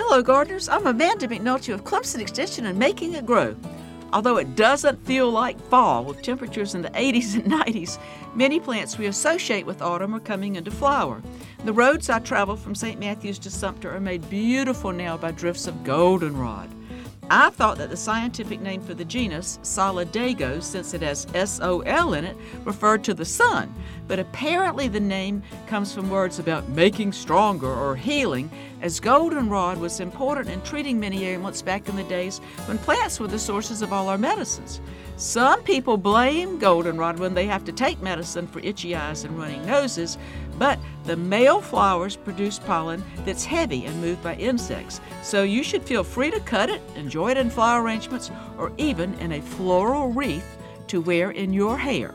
Hello, gardeners. I'm Amanda McNulty of Clemson Extension and Making It Grow. Although it doesn't feel like fall with temperatures in the 80s and 90s, many plants we associate with autumn are coming into flower. The roads I travel from St. Matthews to Sumter are made beautiful now by drifts of goldenrod. I thought that the scientific name for the genus, Solidago, since it has S O L in it, referred to the sun, but apparently the name comes from words about making stronger or healing, as goldenrod was important in treating many ailments back in the days when plants were the sources of all our medicines. Some people blame goldenrod when they have to take medicine for itchy eyes and running noses, but the male flowers produce pollen that's heavy and moved by insects, so you should feel free to cut it, enjoy it in flower arrangements, or even in a floral wreath to wear in your hair.